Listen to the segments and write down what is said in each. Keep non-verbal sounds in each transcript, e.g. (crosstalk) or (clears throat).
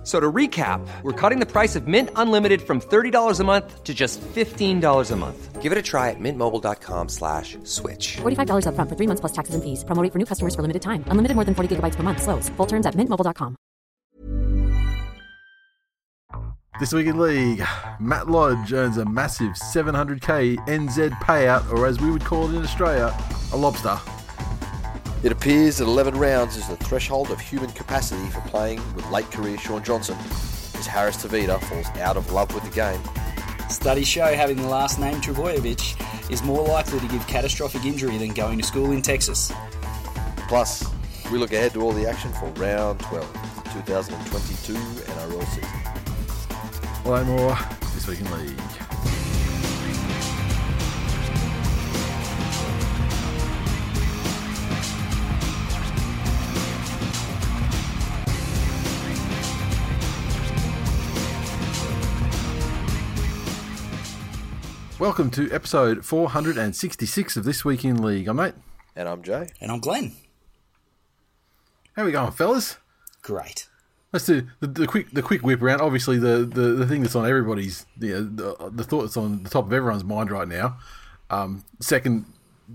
F- So to recap, we're cutting the price of Mint Unlimited from $30 a month to just $15 a month. Give it a try at mintmobile.com slash switch. $45 upfront for three months plus taxes and fees. Promo rate for new customers for limited time. Unlimited more than 40 gigabytes per month. Slows. Full terms at mintmobile.com. This week in league, Matt Lodge earns a massive 700k NZ payout, or as we would call it in Australia, a lobster. It appears that 11 rounds is the threshold of human capacity for playing with late career Shaun Johnson, as Harris Tavita falls out of love with the game. Studies show having the last name Trbojevic is more likely to give catastrophic injury than going to school in Texas. Plus, we look ahead to all the action for round 12, the 2022 NRL season. Well, more this week in league. Welcome to episode 466 of This Week in League. I'm Nate. And I'm Jay. And I'm Glenn. How we going, fellas? Great. Let's do the, the quick the quick whip around. Obviously, the, the, the thing that's on everybody's you know, the, the thought that's on the top of everyone's mind right now. Um, second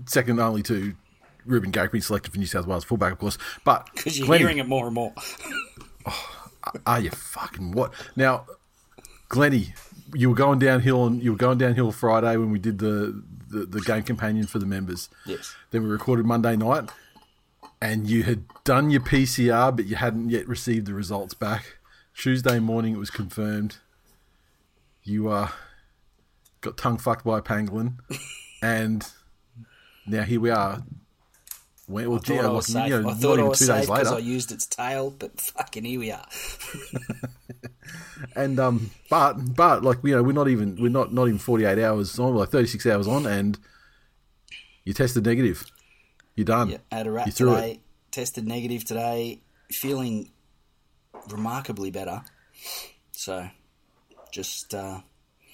second only to Reuben Garrick being selected for New South Wales fullback, of course. But Because you're Glennie, hearing it more and more. oh, Are you fucking what? Now, Glenny, you were going downhill on you were going downhill Friday when we did the, the, the game companion for the members. Yes. Then we recorded Monday night, and you had done your PCR, but you hadn't yet received the results back. Tuesday morning, it was confirmed. You uh, got tongue fucked by a pangolin, (laughs) and now here we are. Well, well, I thought I was safe. you know, I thought I was two safe because. I used its tail, but fucking here we are. And um, but but like you know, we're not even we're not not even forty eight hours on, like thirty six hours on, and you tested negative. You're done. Yeah, had a rat you threw today, it. tested negative today, feeling remarkably better. So, just uh,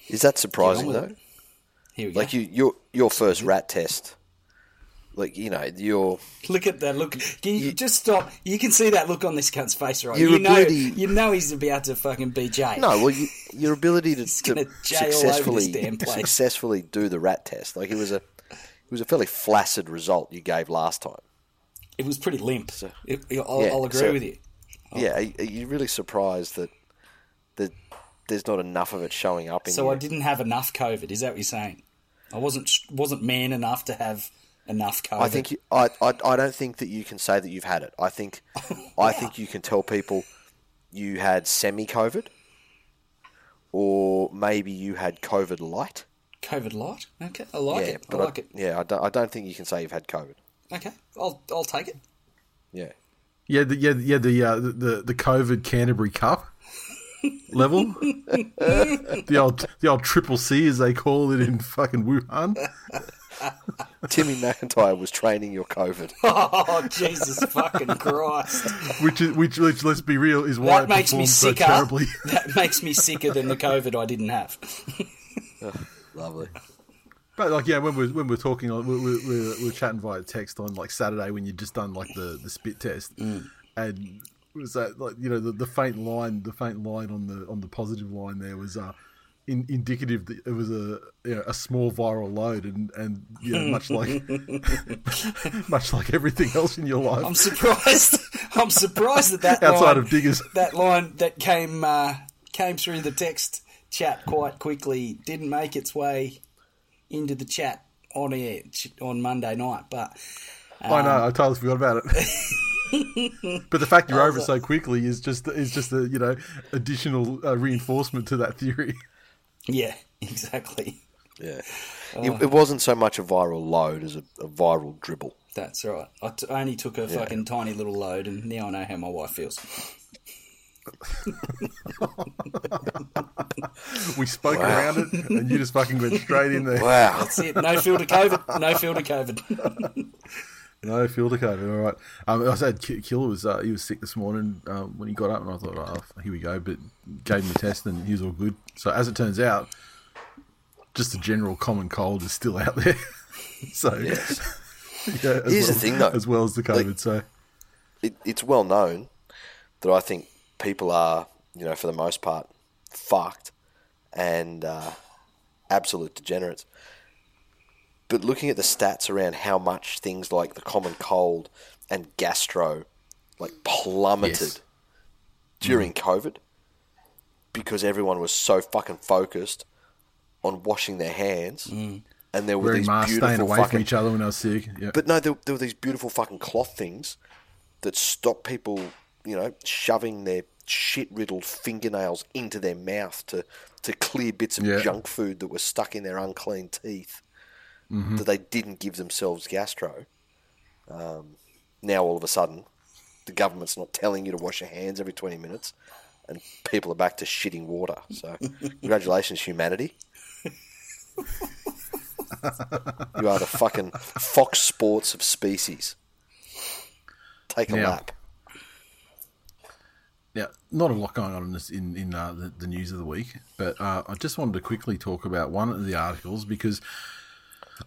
Is that surprising Get on with though? here we go. Like you, your your first rat test, like you know, your Look at that look. Can you, just stop. You can see that look on this cunt's face, right? You know, ability- you know he's about to fucking be Jay. no, well, you, your ability to, to jay all over this successfully successfully do the rat test, like it was a it was a fairly flaccid result you gave last time. it was pretty limp. It- I'll, yeah, I'll agree so- with you. Oh. Yeah, are, are you really surprised that that there's not enough of it showing up in So you? I didn't have enough COVID. Is that what you're saying? I wasn't wasn't man enough to have enough COVID. I think you, I, I I don't think that you can say that you've had it. I think (laughs) I think you can tell people you had semi COVID, or maybe you had COVID light. COVID light. Okay, I like yeah, it. I but like it. yeah, I don't, I don't think you can say you've had COVID. Okay, I'll I'll take it. Yeah, Yeah, the, yeah, yeah. The uh, the the the COVID Canterbury Cup (laughs) level, (laughs) the old the old triple C as they call it in fucking Wuhan. Timmy McIntyre was training your COVID. (laughs) Oh Jesus fucking Christ! Which is which, which let's be real is why That it makes me performed so sicker. terribly. (laughs) that makes me sicker than the COVID I didn't have. Lovely. But like yeah, when we're when we're talking, like, we we we we we're chatting via text on like Saturday when you'd just done like the the spit test, Mm. and was that like you know the, the faint line, the faint line on the on the positive line there was uh in, indicative that it was a you know, a small viral load, and and you know much like (laughs) much like everything else in your life, I'm surprised. I'm surprised that that outside line, of diggers. that line that came uh, came through the text chat quite quickly didn't make its way into the chat on air on Monday night. But I know, I totally forgot about it. (laughs) but the fact you're over it so quickly is just is just a you know additional uh, reinforcement to that theory. Yeah, (laughs) exactly. Yeah, uh, it, it wasn't so much a viral load as a, a viral dribble. That's right. I, t- I only took a fucking tiny little load, and now I know how my wife feels. (laughs) We spoke around it, and you just fucking went straight in there. Wow. That's it. No filter COVID. No filter COVID. (laughs) No, fielder COVID. All right. Um, I said Killer was uh, he was sick this morning um, when he got up, and I thought, oh, here we go. But gave him a test, and he was all good. So as it turns out, just a general common cold is still out there. (laughs) so (laughs) yeah, as Here's the thing, though. as well as the COVID. Like- so it, it's well known that I think people are, you know, for the most part, fucked and uh, absolute degenerates. But looking at the stats around how much things like the common cold and gastro like plummeted Yes. during Mm. COVID because everyone was so fucking focused on washing their hands and there were wearing these masks, staying beautiful away fucking from each other when I was sick. Yeah. but no, there, there were these beautiful fucking cloth things that stop people, you know, shoving their shit riddled fingernails into their mouth to, to clear bits of Yeah. junk food that were stuck in their unclean teeth Mm-hmm. that they didn't give themselves gastro. Um, now all of a sudden, the government's not telling you to wash your hands every 20 minutes and people are back to shitting water. So, (laughs) congratulations, humanity. you are the fucking Fox Sports of species. Take a Now- lap. Now, not a lot going on in this in in uh, the, the news of the week, but uh, I just wanted to quickly talk about one of the articles because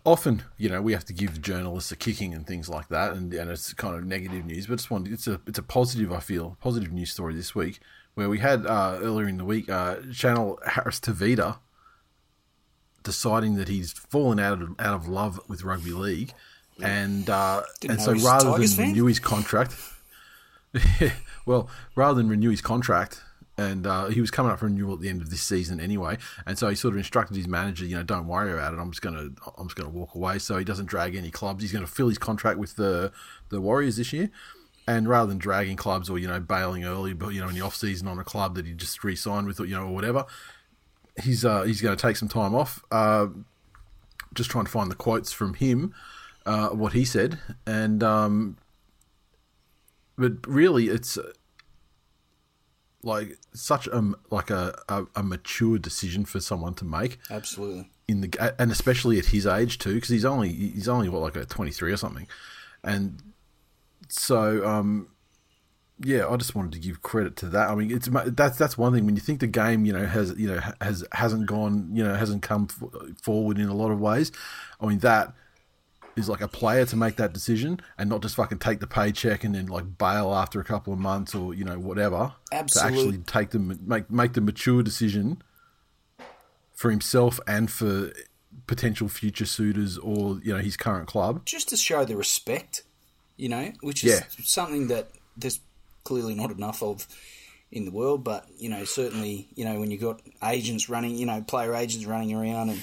often, you know, we have to give journalists a kicking and things like that, and, and it's kind of negative news. But it's one, it's a it's a positive, I feel, positive news story this week where we had uh, earlier in the week, uh, Chanel Harris Tavita deciding that he's fallen out of out of love with rugby league, and uh, and so he was a rather than fan. renew his contract. (laughs) well, rather than renew his contract, and uh, he was coming up for renewal at the end of this season anyway, and so he sort of instructed his manager, you know, don't worry about it. I'm just gonna, I'm just gonna walk away, so he doesn't drag any clubs. He's to fill his contract with the the Warriors this year, and rather than dragging clubs or you know bailing early, but you know in the off season on a club that he just re-signed with, or, you know, or whatever, he's uh, he's going to take some time off. Uh, just trying to find the quotes from him, uh, what he said, and um, but really, it's like such a like a, a, a mature decision for someone to make Absolutely. in the and especially at his age too, because he's only he's only what like a twenty three or something, and so um, yeah, I just wanted to give credit to that. I mean, it's that's that's one thing when you think the game you know has you know has hasn't gone you know hasn't come f- forward in a lot of ways. I mean that is like a player to make that decision and not just fucking take the paycheck and then like bail after a couple of months or you know whatever. Absolute- To actually take the make make the mature decision for himself and for potential future suitors or you know his current club. just to show the respect, you know, which is Yeah. something that there's clearly not enough of in the world. But you know, certainly, you know, when you've got agents running, you know, player agents running around and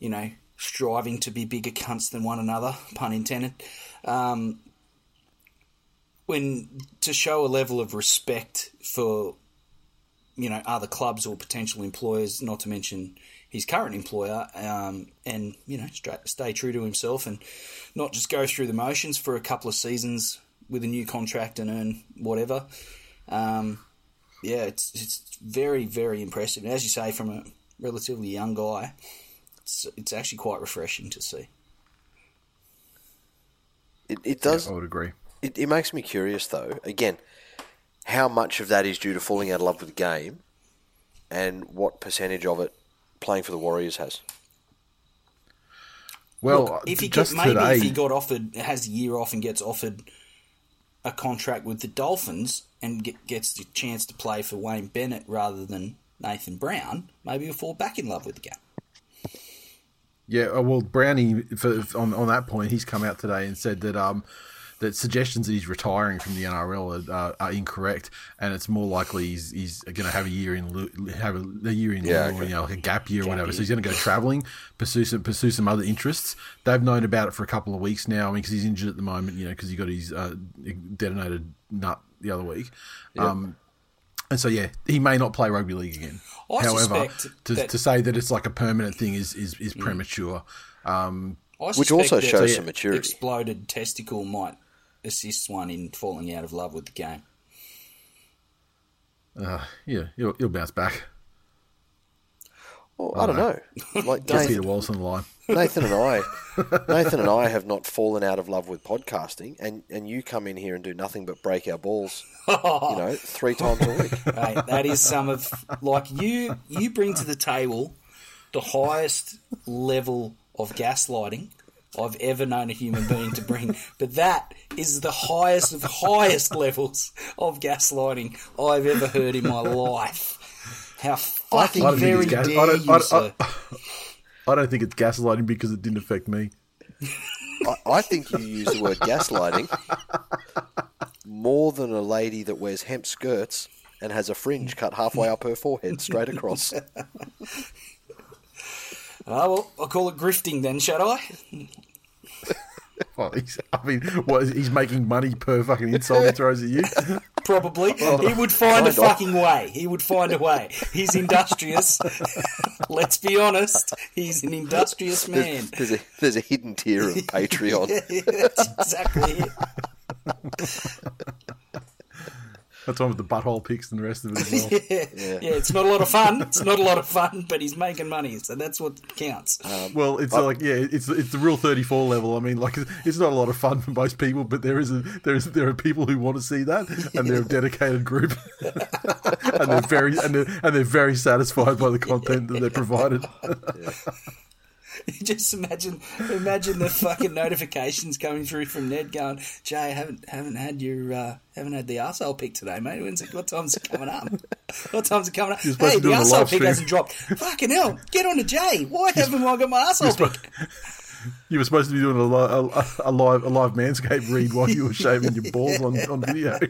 you know striving to be bigger cunts than one another, pun intended. Um, when to show a level of respect for you know other clubs or potential employers, not to mention his current employer, um, and you know stra- stay true to himself and not just go through the motions for a couple of seasons with a new contract and earn whatever. Um, yeah, it's it's very very impressive. And as you say, from a relatively young guy, it's it's actually quite refreshing to see. It, it does. I would agree. It, it makes me curious, though. Again, how much of that is due to falling out of love with the game, and what percentage of it playing for the Warriors has? Well, Look, if he just get, maybe today, if he got offered, has a year off and gets offered a contract with the Dolphins and get, gets the chance to play for Wayne Bennett rather than Nathan Brown, maybe he'll fall back in love with the game. Yeah, uh, well, Brownie for, on on that point, he's come out today and said that um that suggestions that he's retiring from the NRL are, uh, are incorrect, and it's more likely he's he's going to have a year in have a, a year in Yeah, or, okay. you know, like a gap year or whatever. So he's going to go travelling, pursue some pursue some other interests. They've known about it for a couple of weeks now. I mean, because he's injured at the moment, you know, because he got his uh, detonated nut the other week. Um, and so yeah, he may not play rugby league again. I However, to, that- to say that it's like a permanent thing is is, is premature. Um, I Which also that shows some maturity. Exploded testicle might assist one in falling out of love with the game. uh, yeah, he'll, he'll bounce back. Well, I don't know. Like (laughs) Get Peter Nathan, Wallace on the line. Nathan and I, (laughs) Nathan and I have not fallen out of love with podcasting, and, and you come in here and do nothing but break our balls, you know, (laughs) three times a week. Mate, that is some of like you. You bring to the table the highest level of gaslighting I've ever known a human being to bring. But that is the highest of highest levels of gaslighting I've ever heard in my life. How fucking I don't think very it's gas- dare I don't- you, I- sir? I don't think it's gaslighting because it didn't affect me. I, I think you use the word gaslighting more than a lady that wears hemp skirts and has a fringe cut halfway up her forehead straight across. Oh, (laughs) well, I'll call it grifting then, shall I? (laughs) Well, he's, I mean, what is, he's making money per fucking insult he throws at you. (laughs) Probably. (laughs) he would find a fucking way. He would find a way. He's industrious. (laughs) Let's be honest. He's an industrious man. There's, there's a there's a hidden tier of (laughs) Patreon. That's exactly it. That's one with the butthole pics and the rest of it as well. (laughs) Yeah. yeah, it's not a lot of fun. It's not a lot of fun, but he's making money, so that's what counts. Um, well, it's like yeah, it's it's the real thirty four level. I mean, like it's not a lot of fun for most people, but there is a there is there are people who want to see that, and they're a (laughs) dedicated group, (laughs) and they're very and they're, and they're very satisfied by the content that they're provided. (laughs) Just imagine, imagine the fucking notifications coming through from Ned going, "Jay, I haven't haven't had your uh, haven't had the arsehole pick today, mate. When's it, what time's it coming up? What time's it coming up? You're supposed Hey, to the arsehole pick stream. hasn't dropped. Fucking hell, get on to Jay. Why haven't I got my arsehole pick? You were supposed to be doing a, li- a, a live a live manscape read while you were shaving your balls on, on video. (laughs)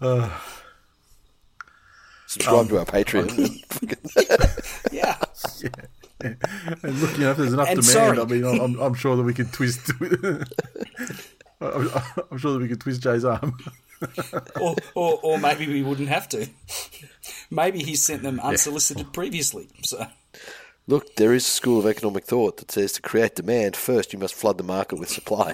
(sighs) Subscribe um, to our Patreon. (laughs) (laughs) Yeah, And look, you know, if there's enough And demand, sorry. I mean, I'm, I'm sure that we can twist. I'm, (laughs) I'm sure that we could twist Jay's arm. or, or or maybe we wouldn't have to. Maybe he sent them unsolicited previously. So Look, there is a school of economic thought that says to create demand, first you must flood the market with supply.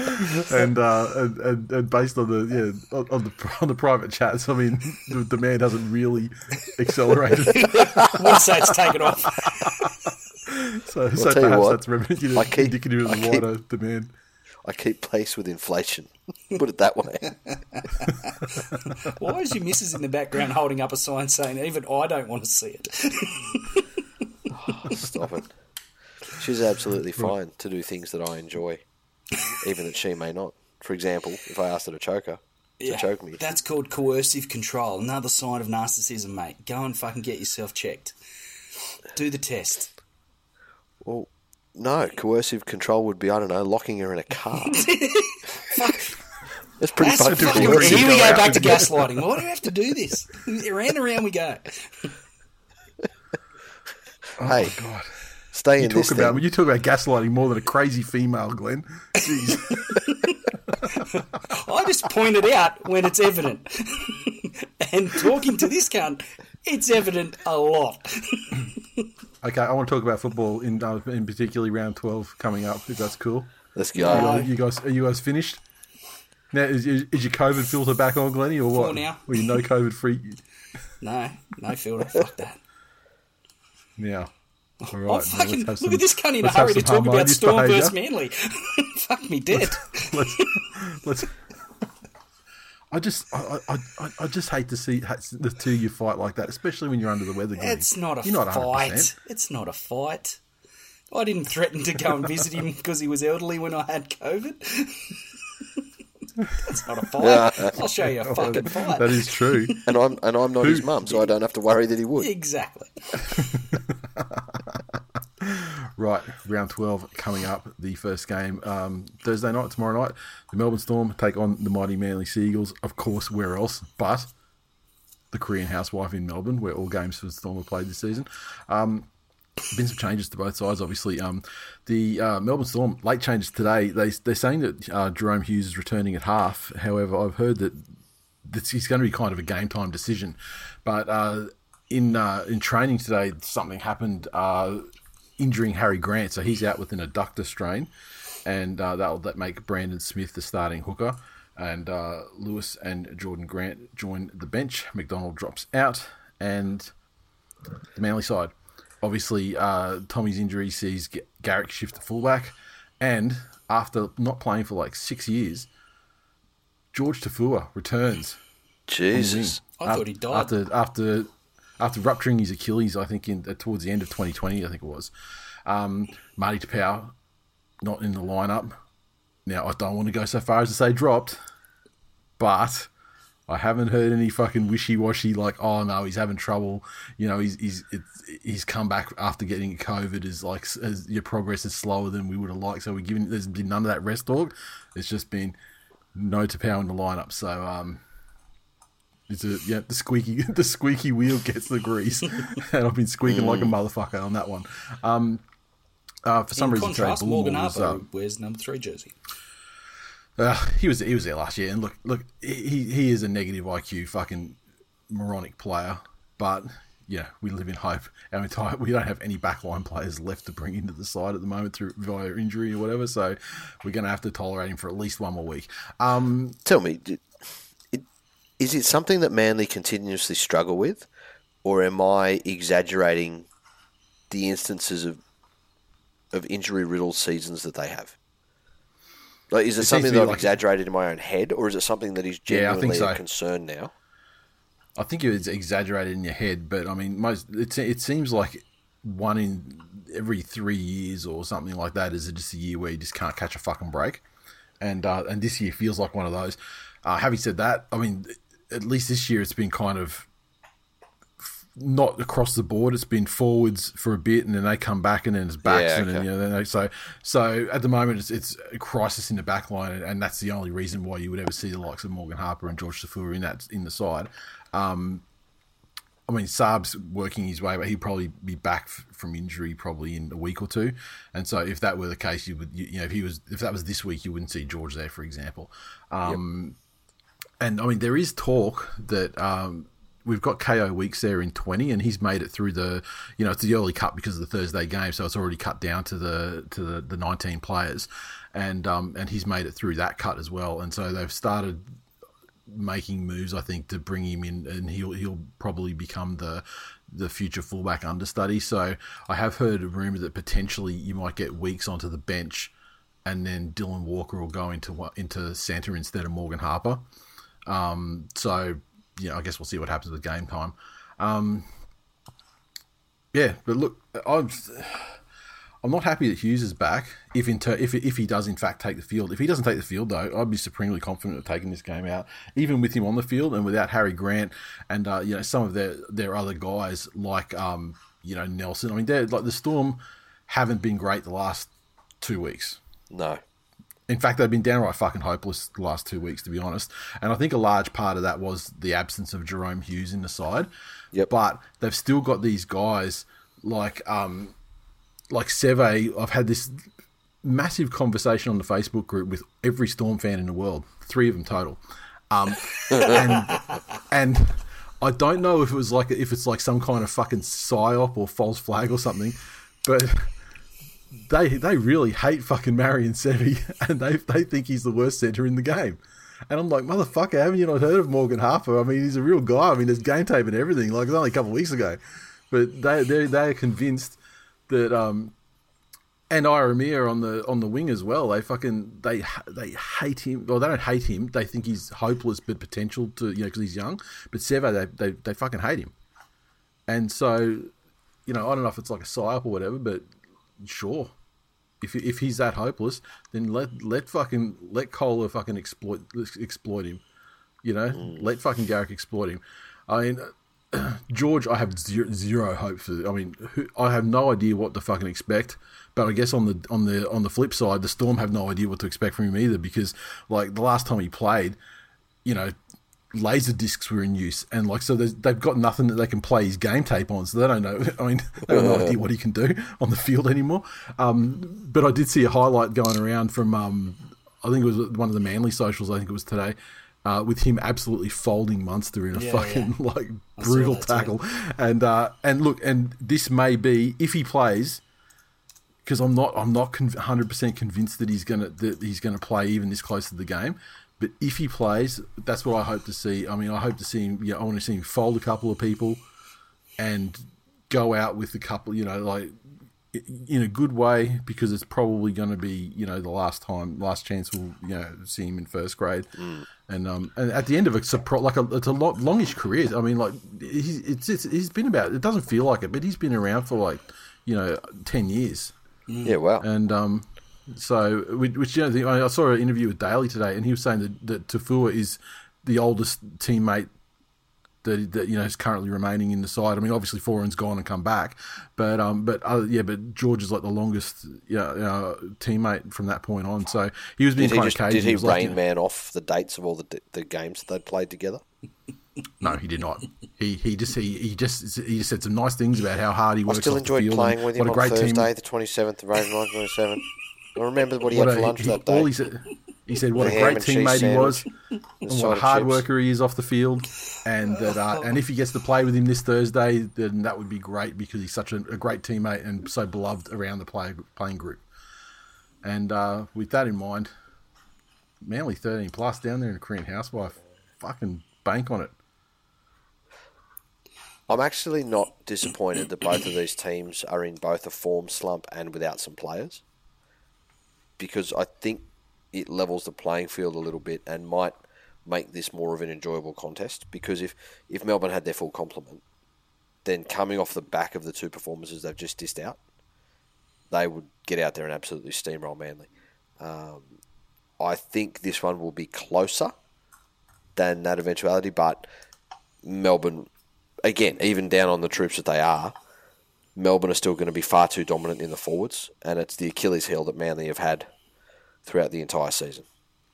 (laughs) and, uh, and, and and based on the yeah on, on the on the private chats, I mean, the demand hasn't really accelerated. wouldn't say it's (laughs) taken off. So, so perhaps what, that's representative I keep- indicative of the keep- wider demand. I keep pace with inflation. Put it that way. (laughs) Why is your missus in the background holding up a sign saying, "Even I don't want to see it"? Stop it. She's absolutely fine to do things that I enjoy, even that she may not. For example, if I asked her to choke her, to choke me. That's called coercive control. Another sign of narcissism, mate. Go and fucking get yourself checked. Do the test. Well, no, coercive control would be, I don't know, locking her in a car. (laughs) That's pretty That's fucking fucking, coercive. here we go out back to (laughs) gaslighting. Why do we have to do this? (laughs) Around and around we go. Hey, oh, God, stay you in talk this about thing. you talk about gaslighting more than a crazy female, Glenn. Jeez. (laughs) I just pointed out when it's evident. (laughs) and talking to this cunt, it's evident a lot. (laughs) Okay, I want to talk about football in uh, in particularly round twelve coming up. If that's cool. Let's go. guys- you guys, are you guys finished? Now, is, is, is your COVID filter back on, Glenny, or what? For now. Were you no COVID free No, no filter. Fuck that. now? All oh, right. Oh, fucking, let's look some- at this cunt in a hurry to talk about Storm versus Manly. (laughs) Fuck me dead. (laughs) let's, let's. I just, I, I, I, just hate to see the two of you fight like that, especially when you're under the weather. It's not a not fight. 100%. It's not a fight. I didn't threaten to go and visit him (laughs) because he was elderly when I had COVID. That's not a fight. I'll show you a fucking fight. That is true. And I'm and I'm not his mum, so I don't have to worry that he would. Exactly. (laughs) Right, round 12 coming up, the first game um, Thursday night, tomorrow night. The Melbourne Storm take on the mighty Manly Seagulls. Of course, where else but the Korean housewife in Melbourne, where all games for the Storm are played this season. Um, been some changes to both sides, obviously. Um, the uh, Melbourne Storm, late changes today. They, they're saying that uh, Jahrome Hughes is returning at half. However, I've heard that this is going to be kind of a game time decision. But uh, in uh, in training today, something happened, uh, injuring Harry Grant, so he's out with an adductor strain, and uh, that'll that make Brandon Smith the starting hooker. and Lewis and Jordan Grant join the bench. McDonald drops out, and the Manly side. Obviously, uh, Tommy's injury sees G- Garrick shift to fullback, and after not playing for like six years, George Tafua returns. Jesus. I thought he died. after after after rupturing his Achilles. I think in uh, towards the end of 2020, I think it was. Um, Marty Taupau not in the lineup. Now I don't want to go so far as to say dropped, but I haven't heard any fucking wishy washy like oh no he's having trouble. You know he's he's it's, he's come back after getting COVID is like as your progress is slower than we would have liked. So we're giving there's been none of that rest talk. It's just been no Taupau in the lineup. So um. It's a, yeah, the squeaky (laughs) the squeaky wheel gets the grease, (laughs) and I've been squeaking like a motherfucker on that one. Um, uh, for some In reason, contrast, Morgan was, um, wears number three jersey. Uh, he was he was there last year, and look look he he is a negative IQ fucking moronic player, but yeah, we live in hope. Entire we don't have any backline players left to bring into the side at the moment through via injury or whatever, so we're gonna have to tolerate him for at least one more week. Um, Tell me, is it something that Manly continuously struggle with, or am I exaggerating the instances of of injury riddled seasons that they have? Like, is it, It something that I've like- exaggerated in my own head, or is it something that is Yeah, genuinely so. a concern now? I think it's exaggerated in your head, but I mean, most it it seems like one in every three years or something like that is just a year where you just can't catch a fucking break, and uh, and this year feels like one of those. Uh, having said that, I mean, at least this year it's been kind of not across the board. It's been forwards for a bit, and then they come back, and then it's backs, Yeah, and then you know, then they, so so at the moment it's it's a crisis in the back line, and, and that's the only reason why you would ever see the likes of Morgan Harper and George Safua in that in the side. Um, I mean, Saab's working his way, but he'd probably be back f- from injury probably in a week or two. And so, if that were the case, you would, you, you know, if he was, if that was this week, you wouldn't see George there, for example. Um, And I mean, there is talk that um, we've got Kaeo Weekes there in twenty, and he's made it through the, you know, it's the early cut because of the Thursday game, so it's already cut down to the to the, the nineteen players, and um, and he's made it through that cut as well. And so they've started making moves, I think, to bring him in, and he'll he'll probably become the the future fullback understudy. So I have heard a rumor that potentially you might get Weekes onto the bench, and then Dylan Walker will go into into centre instead of Morgan Harper. Um, so yeah, I guess we'll see what happens with game time. Um, yeah, but look, I'm I'm not happy that Hughes is back. If ter- if if he does in fact take the field, if he doesn't take the field though, I'd be supremely confident of taking this game out, even with him on the field and without Harry Grant and uh, you know some of their their other guys like um, you know Nelson. I mean, they're like the Storm haven't been great the last two weeks. No. In fact, they've been downright fucking hopeless the last two weeks, to be honest. And I think a large part of that was the absence of Jahrome Hughes in the side. Yep. But they've still got these guys like um, like Seve. I've had this massive conversation on the Facebook group with every Storm fan in the world, three of them total. Um, (laughs) and and I don't know if it was like if it's like some kind of fucking psyop or false flag or something, but they they really hate fucking Marion Seve (laughs) and they they think he's the worst centre in the game. And I'm like, motherfucker, haven't you not heard of Morgan Harper? I mean, he's a real guy. I mean, there's game tape and everything. Like, it was only a couple of weeks ago. But they they they are convinced that um and Ieremia on the on the wing as well. They fucking they they hate him. Well, they don't hate him. They think he's hopeless, but potential to you know because he's young. But Sevo, they, they they fucking hate him. And so, you know, I don't know if it's like a psyop or whatever, but sure, if if he's that hopeless, then let let fucking let Kohler fucking exploit exploit him. You know, mm. let fucking Garrick exploit him. I mean, (clears throat) George, I have zero, zero hope for. I mean, who, I have no idea what to fucking expect. But I guess on the on the on the flip side, the Storm have no idea what to expect from him either because, like the last time he played, you know, laser discs were in use, and like so they've got nothing that they can play his game tape on, so they don't know. (laughs) I mean, they have no idea what he can do (laughs) on the field anymore. Um, but I did see a highlight going around from um, I think it was one of the Manly socials. I think it was today. Uh, with him absolutely folding Munster in a Yeah, fucking yeah. (laughs) like brutal that too. tackle, and uh, and look, and this may be if he plays, because I'm not I'm not hundred percent convinced that he's gonna that he's gonna play even this close to the game. But if he plays, that's what I hope to see. I mean, I hope to see him. Yeah, I want to see him fold a couple of people and go out with a couple. You know, like in a good way because it's probably going to be you know the last time, last chance we'll you know see him in first grade. And um, and at the end of a pro, like a, it's a lot longish career. I mean, like he's it's, it's he's been about. It doesn't feel like it, but he's been around for like you know ten years. Yeah, wow. And um, so, which, you know, the, I saw an interview with Daly today, and he was saying that, that Tafua is the oldest teammate that, that you know is currently remaining in the side. I mean, obviously Foran's gone and come back, but um, but uh, yeah, but George is like the longest yeah uh, teammate from that point on. So he was being Did he, just, did he like, rain man off the dates of all the the games that they'd played together? No, he did not. He he just he, he just he just said some nice things about how hard he I works. still off the enjoyed field playing with what him a on great Thursday, team. the twenty seventh of April, nineteen twenty seven. I remember what he What had a- for lunch he- that all day. he said, he said what The a great teammate he was, and what a hard chips. worker he is off the field, and that uh, and if he gets to play with him this Thursday, then that would be great because he's such a, a great teammate and so beloved around the play, playing group. And uh, with that in mind, Manly thirteen plus down there in a Korean housewife, fucking bank on it. I'm actually not disappointed that both of these teams are in both a form slump and without some players, because I think it levels the playing field a little bit and might make this more of an enjoyable contest. Because if if Melbourne had their full complement, then coming off the back of the two performances they've just dissed out, they would get out there and absolutely steamroll Manly. Um, I think this one will be closer than that eventuality, but Melbourne, again, even down on the troops that they are, Melbourne are still going to be far too dominant in the forwards, and it's the Achilles heel that Manly have had throughout the entire season.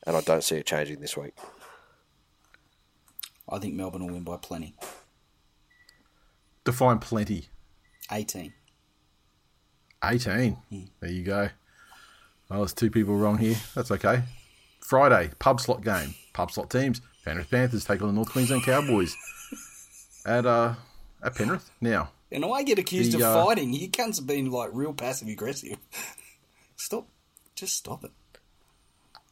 And I don't see it changing this week. I think Melbourne will win by plenty. Define plenty. 18. 18. There you go. Well, there's two people wrong here. That's okay. Friday, pub slot game. Pub slot teams. Penrith Panthers take on the North Queensland Cowboys at uh at Penrith. Now, And I get accused The, of uh, fighting. You cunts have been like real passive aggressive. (laughs) stop. Just stop it.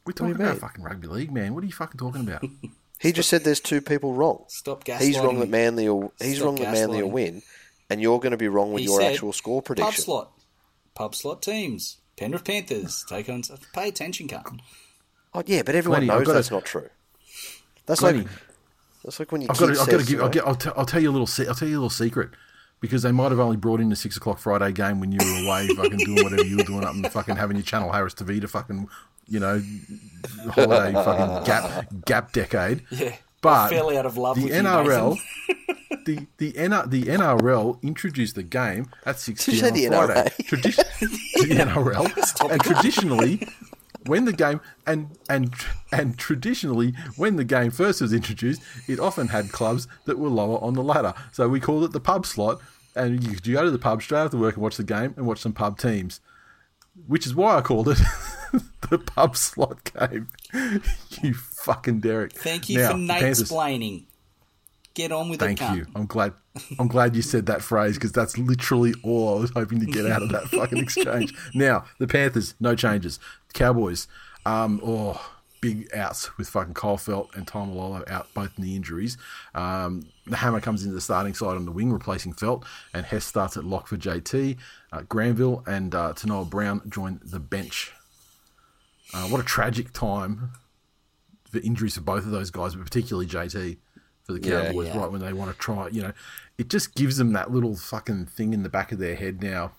we're talking about fucking rugby league, man. What are you fucking talking about? (laughs) He just said there's two people wrong. Stop gaslighting He's wrong that me. Manly will. He's Stop wrong that Manly will win, and you're going to be wrong with He your said actual score prediction. Pub slot. Pub slot teams. Penrith Panthers take on. Pay attention, cunt. Oh yeah, but everyone Glennie, knows gotta- that's not true. That's Glennie, like that's like when you I've got to, I've got to give. I'll, get, I'll, t- I'll tell you a little. Se- I'll tell you a little secret because they might have only brought in the six o'clock Friday game when you were away, (laughs) fucking doing whatever you were doing up and fucking having your Chanel Harris Tavita fucking, you know, holiday fucking gap gap decade. (laughs) Yeah. But fairly out of love the with you, NRL, Nathan. (laughs) the the NR, the NRL introduced the game at six Did p.m. say on the Friday. NRA? Tradi- the NRL, and traditionally, when the game and and and traditionally, when the game first was introduced, it often had clubs that were lower on the ladder. So we called it the pub slot, and you could go to the pub straight after work and watch the game and watch some pub teams, which is why I called it (laughs) the pub slot game. (laughs) you fucking Derek. Thank you Now, for Nate explaining. Get on with Thank it, Thank you. I'm glad. I'm glad you said that phrase because that's literally all I was hoping to get out of that fucking (laughs) exchange. Now the Panthers, no changes. Cowboys, um, oh, big outs with fucking Kyle Feldt and Taumalolo out both knee injuries. Um, the Hammer comes into the starting side on the wing, replacing Feldt, and Hess starts at lock for JT. Uh, Granville and uh, Tanoa Brown join the bench. Uh, what a tragic time for injuries for both of those guys, but particularly JT for the Yeah, Cowboys, yeah. right when they want to try. You know, it just gives them that little fucking thing in the back of their head now.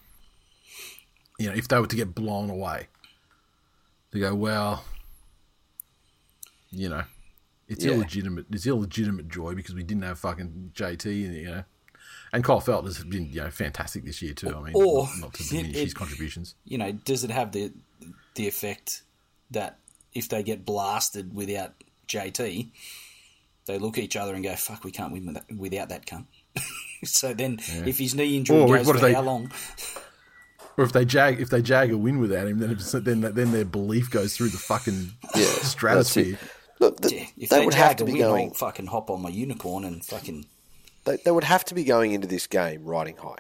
You know, if they were to get blown away, they go, well, you know, it's Yeah. illegitimate. It's illegitimate joy because we didn't have fucking JT, and you know, and Kyle Feldt has been you know fantastic this year too. I mean, Or- not, not to diminish it- his contributions. You know, does it have the the effect that if they get blasted without JT, they look at each other and go, "Fuck, we can't win without that cunt." (laughs) so then, if his knee injury Or goes what for they- how long? (laughs) Or if they jag, if they jag a win without him, then it's, then then their belief goes through the fucking stratosphere. Look, th- Yeah, they would have to be going. Fucking hop on my unicorn and fucking They, they would have to be going into this game riding high.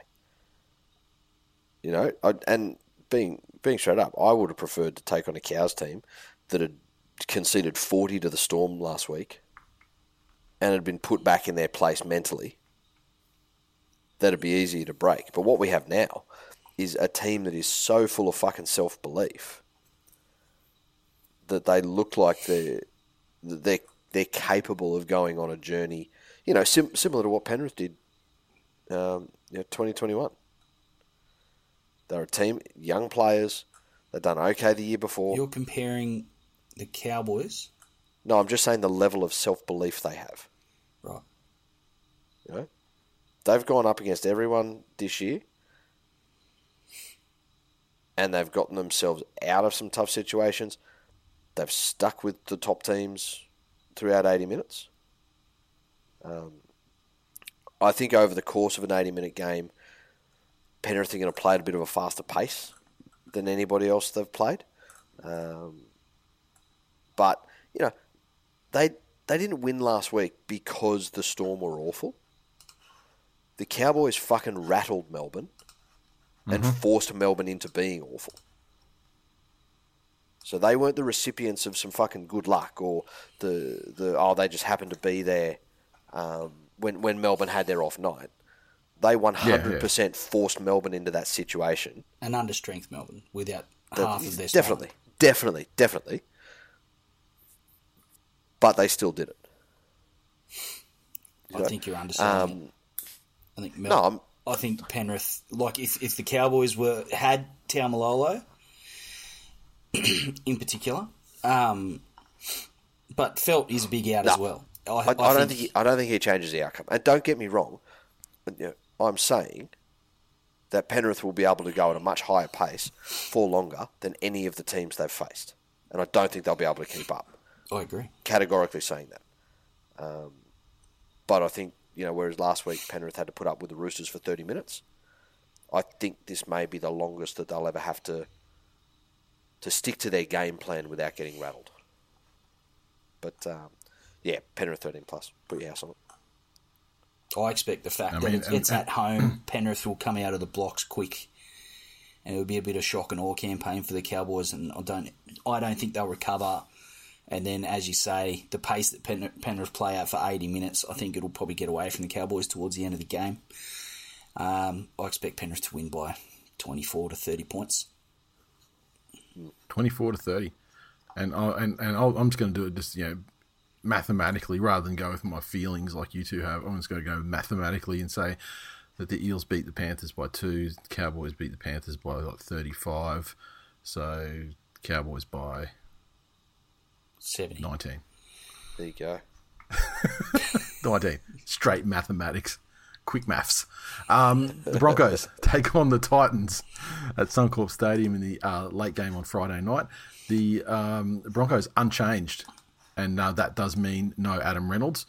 You know, I, and being being straight up, I would have preferred to take on a cows team that had conceded 40 to the Storm last week and had been put back in their place mentally, that'd be easier to break. But what we have now is a team that is so full of fucking self belief that they look like they're they're they're capable of going on a journey. You know, sim- similar to what Penrith did, um, you know, 2021. They're a team, young players. They've done okay the year before. You're comparing the Cowboys, No, I'm just saying the level of self belief they have. right? You know, they've gone up against everyone this year, and they've gotten themselves out of some tough situations. They've stuck with the top teams throughout 80 minutes. Um, I think over the course of an 80 minute game, Penrith are going to play at a bit of a faster pace than anybody else they've played. Um, but you know, they they didn't win last week because the Storm were awful. The Cowboys fucking rattled Melbourne and forced Melbourne into being awful. So they weren't the recipients of some fucking good luck or the the oh they just happened to be there um, when when Melbourne had their off night. They one hundred percent forced Melbourne into that situation. An understrength Melbourne without That- half of their definitely, squad. definitely, definitely. But they still did it. I think you're understanding. Um, I think no, I'm- I think Penrith, like if, if the Cowboys were had Taumalolo (clears throat) in particular, um, but Feldt is a big out as well. I, I, I, don't think he, I don't think he changes the outcome. And don't get me wrong, but, you know, I'm saying that Penrith will be able to go at a much higher pace for longer than any of the teams they've faced, and I don't think they'll be able to keep up. I agree. Categorically saying that. Um, but I think you know, whereas last week Penrith had to put up with the Roosters for 30 minutes, I think this may be the longest that they'll ever have to to stick to their game plan without getting rattled. But um, yeah, Penrith 13 plus. Put your house on it. I expect the fact I that it's, and- it's at home, (clears throat) Penrith will come out of the blocks quick, and it will be a bit of a shock and awe campaign for the Cowboys. And I don't, I don't think they'll recover. And then, as you say, the pace that Pen- Penrith play out for 80 minutes, I think it'll probably get away from the Cowboys towards the end of the game. Um, I expect Penrith to win by 24 to 30 points. 24 to 30. And, I, and, and I'll, I'm just going to do it just, you know, mathematically rather than go with my feelings like you two have. I'm just going to go mathematically and say that the Eels beat the Panthers by two, the Cowboys beat the Panthers by like 35. So, Cowboys by 70. 19. There you go. (laughs) 19. Straight mathematics. Quick maths. Um, the Broncos (laughs) take on the Titans at Suncorp Stadium in the uh, late game on Friday night. The um, Broncos unchanged, and uh, that does mean no Adam Reynolds.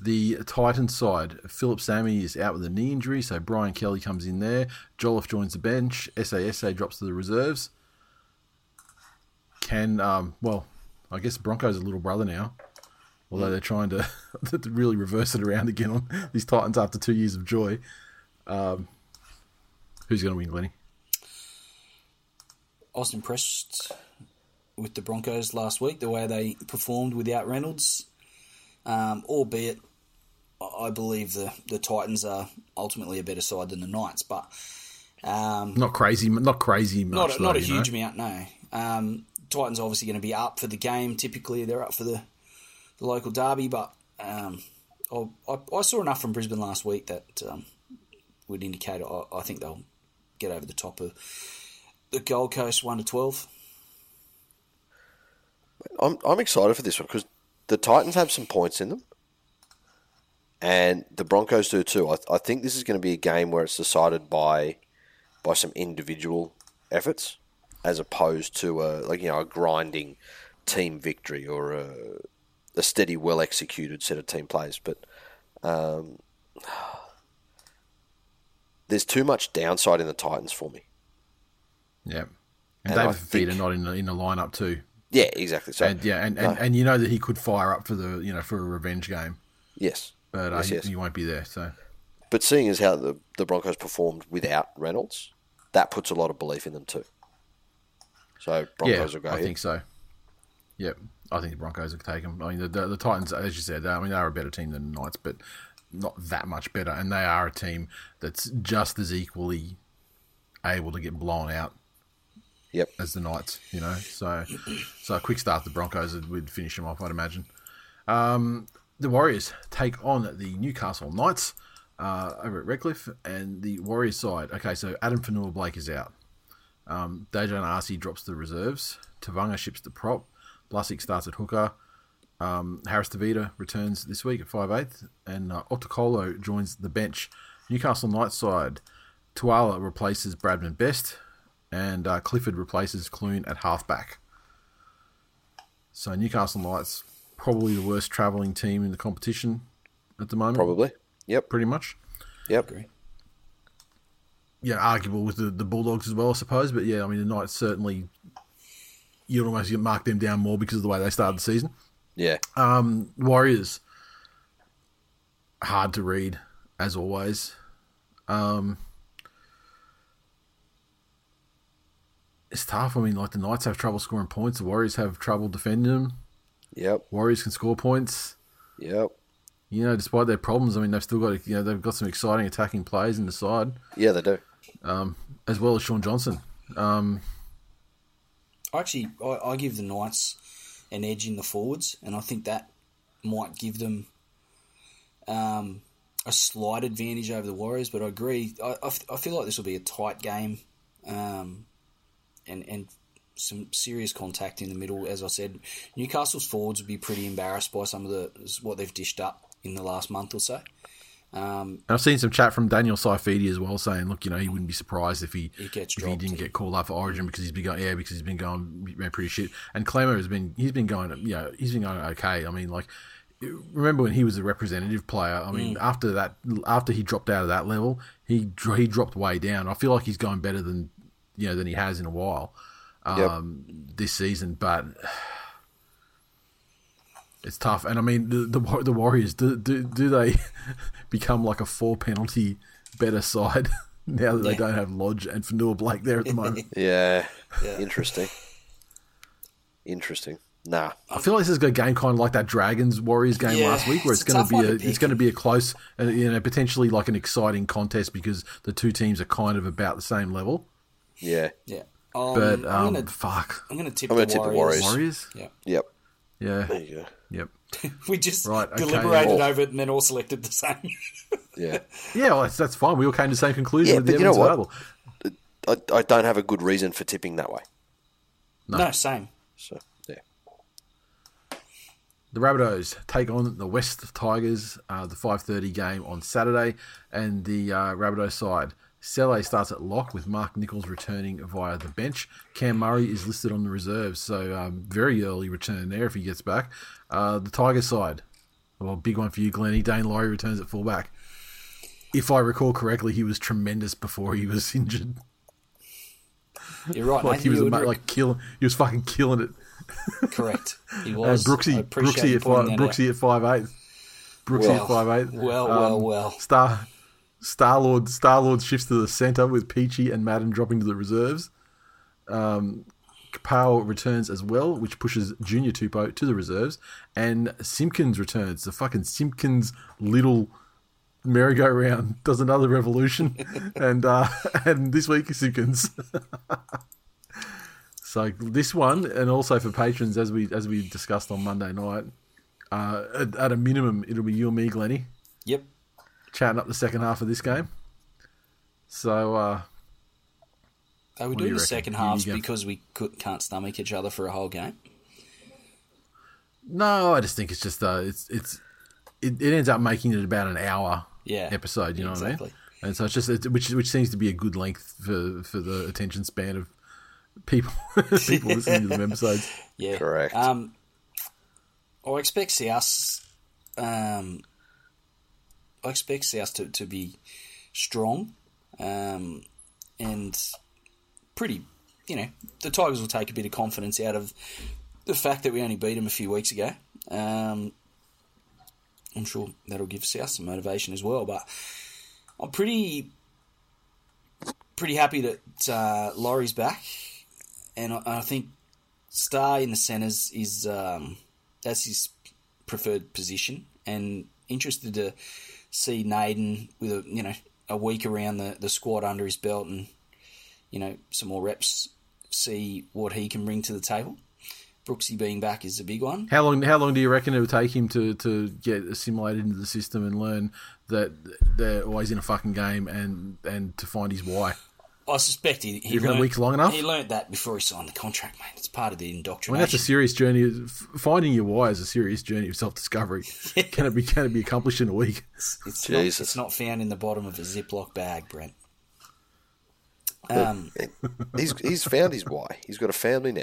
The Titans side, Phillip Sami is out with a knee injury, so Brian Kelly comes in there. Jolliffe joins the bench. SASA drops to the reserves. Can, um, well, I guess Broncos are little brother now although they're trying to, (laughs) to really reverse it around again on these Titans after two years of joy. Um, who's going to win, Glenny? I was impressed with the Broncos last week, the way they performed without Reynolds. Um, albeit, I believe the, the Titans are ultimately a better side than the Knights, but um, Not crazy, not crazy much. not, a- not a you know? huge amount, no. Um, Titans are obviously going to be up for the game. Typically, they're up for the, the local derby, but um, I, I, saw enough from Brisbane last week that um, would indicate I, I think they'll get over the top of the Gold Coast 1 to 12. I'm I'm excited for this one because the Titans have some points in them, and the Broncos do too. I, I think this is going to be a game where it's decided by by some individual efforts, as opposed to a like you know a grinding team victory or a, a steady, well executed set of team plays. But um, there's too much downside in the Titans for me. Yeah. And, And David think- not in the, in the lineup too. Yeah, exactly. So And yeah, and, and, no. and you know that he could fire up for the you know for a revenge game, yes, but uh, yes, he, yes. he won't be there. So But seeing as how the, the Broncos performed without Reynolds, that puts a lot of belief in them too. So Broncos yeah, will go I here. think so. Yep. I think the Broncos will take them. I mean, the, the, the Titans, as you said, I mean they're a better team than the Knights, but not that much better, and they are a team that's just as equally able to get blown out Yep. as the Knights, you know. So, so a quick start the Broncos would- finish them off, I'd imagine. Um, the Warriors take on the Newcastle Knights uh, over at Redcliffe, and the Warriors side. Okay, so Addin Fonua-Blake is out. Um, Dejan Arce drops the reserves. Tevaga ships the prop. Blusick starts at hooker. Um, Harris Tavita returns this week at 5'8", and uh, Otokolo joins the bench. Newcastle Knights side, Tuala replaces Bradman Best, and uh, Clifford replaces Clune at halfback. So Newcastle Knights, probably the worst travelling team in the competition at the moment. Probably. Yep. Pretty much. Yep. Yeah, arguable with the, the Bulldogs as well, I suppose. But yeah, I mean, the Knights certainly, you'd almost mark them down more because of the way they started the season. Yeah. Um, Warriors, hard to read as always. Um, it's tough. I mean, like the Knights have trouble scoring points. The Warriors have trouble defending them. Yep. Warriors can score points. Yep. You know, despite their problems, I mean, they've still got you know they've got some exciting attacking plays in the side Yeah, they do. Um, as well as Shaun Johnson. Um, Actually, I, I give the Knights an edge in the forwards, and I think that might give them um, a slight advantage over the Warriors. But I agree. I, feel like this will be a tight game, um, and and some serious contact in the middle. As I said, Newcastle's forwards would be pretty embarrassed by some of the what they've dished up in the last month or so. Um, And I've seen some chat from Daniel Saifiti as well, saying, "Look, you know, he wouldn't be surprised if he, He gets if he didn't get called up for Origin because he's been going, yeah, because he's been going pretty shit." And Klemmer has been, he's been going, you know, he's been going okay. I mean, like, remember when he was a representative player? I mean, after that, after he dropped out of that level, he he dropped way down. I feel like he's going better than you know than he has in a while Yep. um, this season, but. It's tough, and I mean the the, the Warriors. Do, do do they (laughs) become like a four penalty better side (laughs) now that they don't have Lodge and Fonua-Blake there at the moment? (laughs) Yeah. Interesting. Interesting. Nah. I feel like this is a game kind of like that Dragons Warriors game Yeah, last week, where it's, it's going to be a to it's going to be a close, uh, you know, potentially like an exciting contest because the two teams are kind of about the same level. Yeah. yeah, um, But I'm um, gonna fuck, I'm gonna tip I'm the gonna tip the Warriors. Warriors. Warriors, Yeah, Yep. Yeah, There you go. yep, (laughs) we just Right, okay. deliberated Oh. over it and then all selected the same. (laughs) Yeah. yeah. Well, that's, that's fine. We all came to the same conclusion Yeah, with the but you know what? available. I, I don't have a good reason for tipping that way. no. same. So yeah. The Rabbitohs take on the West Tigers, uh, the 5.30 game on Saturday, and the uh, Rabbitoh side. Sele starts at lock with Mark Nicholls returning via the bench. Cam Murray is listed on the reserves, so um, very early return there if he gets back. Uh, the Tiger side, well, big one for you, Glennie. Daine Laurie returns at fullback. If I recall correctly, he was tremendous before he was (laughs) injured. You're right. Like he was a, like killing, he was fucking killing it. correct. He (laughs) Uh, was. Brooksy, Brooksy at five. Brooksy at five eight. Brooksy Well, at five eight. well, well, well. Star Star Lord Star Lord shifts to the centre with Peachey and Naden dropping to the reserves. Um, Powell returns as well, which pushes Junior Tupou to the reserves, and Simpkins returns. The fucking Simpkins little merry-go-round (laughs) does another revolution, (laughs) and uh, (laughs) and this week Simpkins. so this one, and also for patrons, as we as we discussed on Monday night, uh, at, at a minimum, it'll be you and me, Glennie Yep. Chatting up the second half of this game. So uh, Are we What do doing the reckon? second You- halves because we could, can't stomach each other for a whole game? no, I just think it's just uh, it's it's it, it ends up making it about an hour Yeah, episode. You know what I exactly. mean? And so it's just it's, which which seems to be a good length for for the attention span of people (laughs) people listening to the episodes. (laughs) Yeah, Correct. Um, I expect us Um, I expect South to, to be strong, um, and pretty. You know, the Tigers will take a bit of confidence out of the fact that we only beat them a few weeks ago. Um, I'm sure that'll give South some motivation as well. But I'm pretty pretty happy that uh, Laurie's back, and I, I think Star in the centres is um, that's his preferred position, and interested to see Naden with a you know a week around the, the squad under his belt and you know some more reps, see what he can bring to the table. Brooksy being back is a big one. How long? How long do you reckon it would take him to, to get assimilated into the system and learn that they're always in a fucking game and and to find his why? I suspect he, he You reckon a learnt- week's long enough? He learnt that before he signed the contract, mate. It's part of the I mean, that's a serious journey. Finding your why is a serious journey of self discovery. (laughs) Can it be? Can it be accomplished in a week? It's not, Jesus. it's not found in the bottom of a Ziploc bag, Brent. Um, (laughs) He's he's found his why. He's got a family now.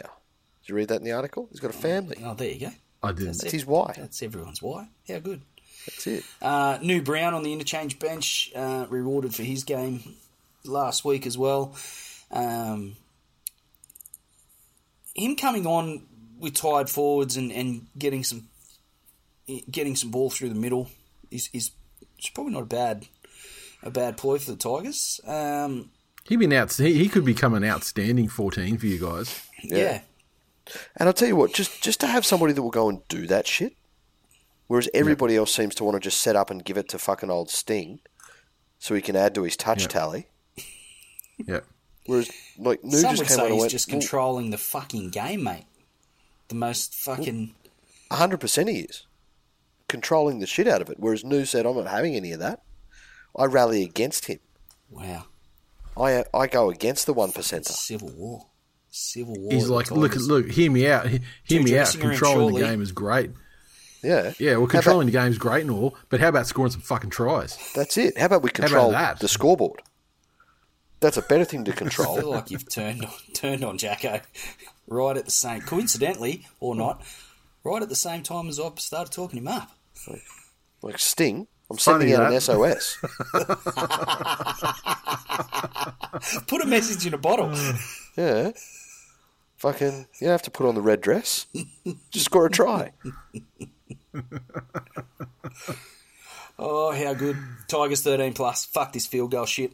Did you read that in the article? He's got a family. oh, there you go. I did. That's his why. That's everyone's why. How good. That's it. Uh, New Brown on the interchange bench, uh, rewarded for his game last week as well. Um, him coming on with tired forwards and, and getting some getting some ball through the middle is is it's probably not a bad a bad ploy for the Tigers. Um, He'd been out. He, he could become an outstanding fourteen for you guys. yeah. And I'll tell you what, just just to have somebody that will go and do that shit, whereas everybody else seems to want to just set up and give it to fucking old Sting, so he can add to his touch Yeah. tally. Yeah. Whereas like New Some just would came say and he's went, just "Well, controlling the fucking game, mate. The most fucking. hundred percent he is controlling the shit out of it. Whereas New said, "I'm not having any of that. I rally against him. Wow. I I go against the one percenter." Civil war. Civil war. He's like, look, look, hear me out. Hear Two me out. Controlling the game is great. Yeah, Yeah, well, controlling about- the game is great and all, but how about scoring some fucking tries? that's it. How about we How about control that? the scoreboard? That's a better thing to control. (laughs) I feel like you've turned on, turned on Jacko (laughs) right at the same, coincidentally or not, right at the same time as I've started talking him up. like Sting, I'm Funny sending out an that. SOS. (laughs) Put a message in a bottle. Yeah. Fucking, you don't have to put on the red dress. Just score a try. Oh, how good! Tigers thirteen plus. Fuck this field goal shit.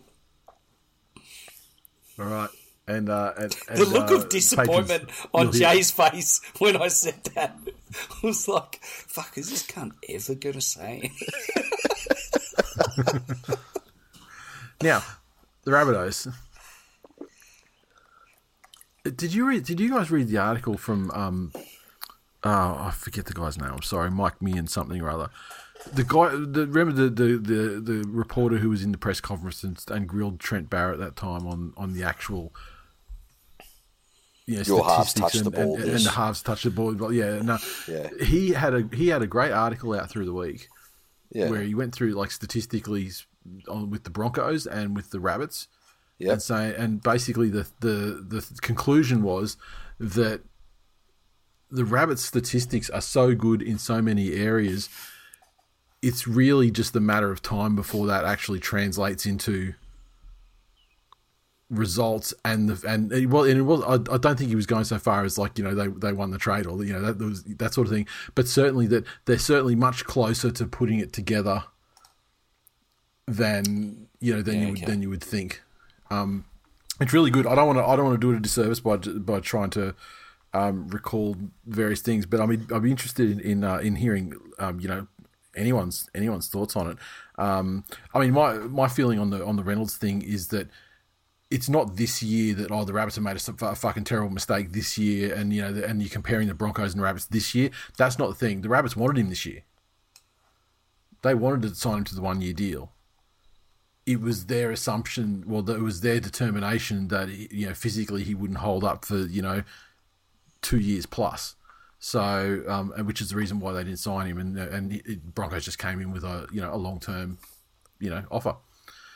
All right. And, uh, and, and The look uh, of disappointment on Jay's face when I said that (laughs) I was like, "Fuck, is this cunt ever gonna say?" (laughs) (laughs) Now, the Rabbitohs. Did you read? Did you guys read the article from? Um, oh, I forget the guy's name. I'm sorry, Mike Meehan something or other. The guy, the, remember the, the, the, the reporter who was in the press conference and, and grilled Trent Barrett that time on, on the actual, you know, Your halves statistics and, the ball, and, and the halves touched the ball. Yeah, no, Yeah. he had a he had a great article out through the week Yeah. where he went through like statistically on, with the Broncos and with the Rabbits, Yep. and say and basically the the the conclusion was that the Rabbits statistics are so good in so many areas. It's really just a matter of time before that actually translates into results and the and well and it was I, I don't think he was going so far as like you know they they won the trade or you know that was that sort of thing. But certainly that they're certainly much closer to putting it together than you know than you would okay. than you would think. Um it's really good. I don't want to I don't want to do it a disservice by by trying to um recall various things but I mean I'd be interested in in, uh, in hearing um you know anyone's anyone's thoughts on it um I mean my my feeling on the on the Reynolds thing is that it's not this year that oh the Rabbits have made a, fucking terrible mistake this year, and you know, and you're comparing the Broncos and Rabbits this year. That's not the thing. The Rabbits wanted him this year. They wanted to sign him to the one year deal. It was their assumption, well, it was their determination that you know physically he wouldn't hold up for you know two years plus. So, um, and which is the reason why they didn't sign him, and and it, Broncos just came in with a you know a long term, you know, offer.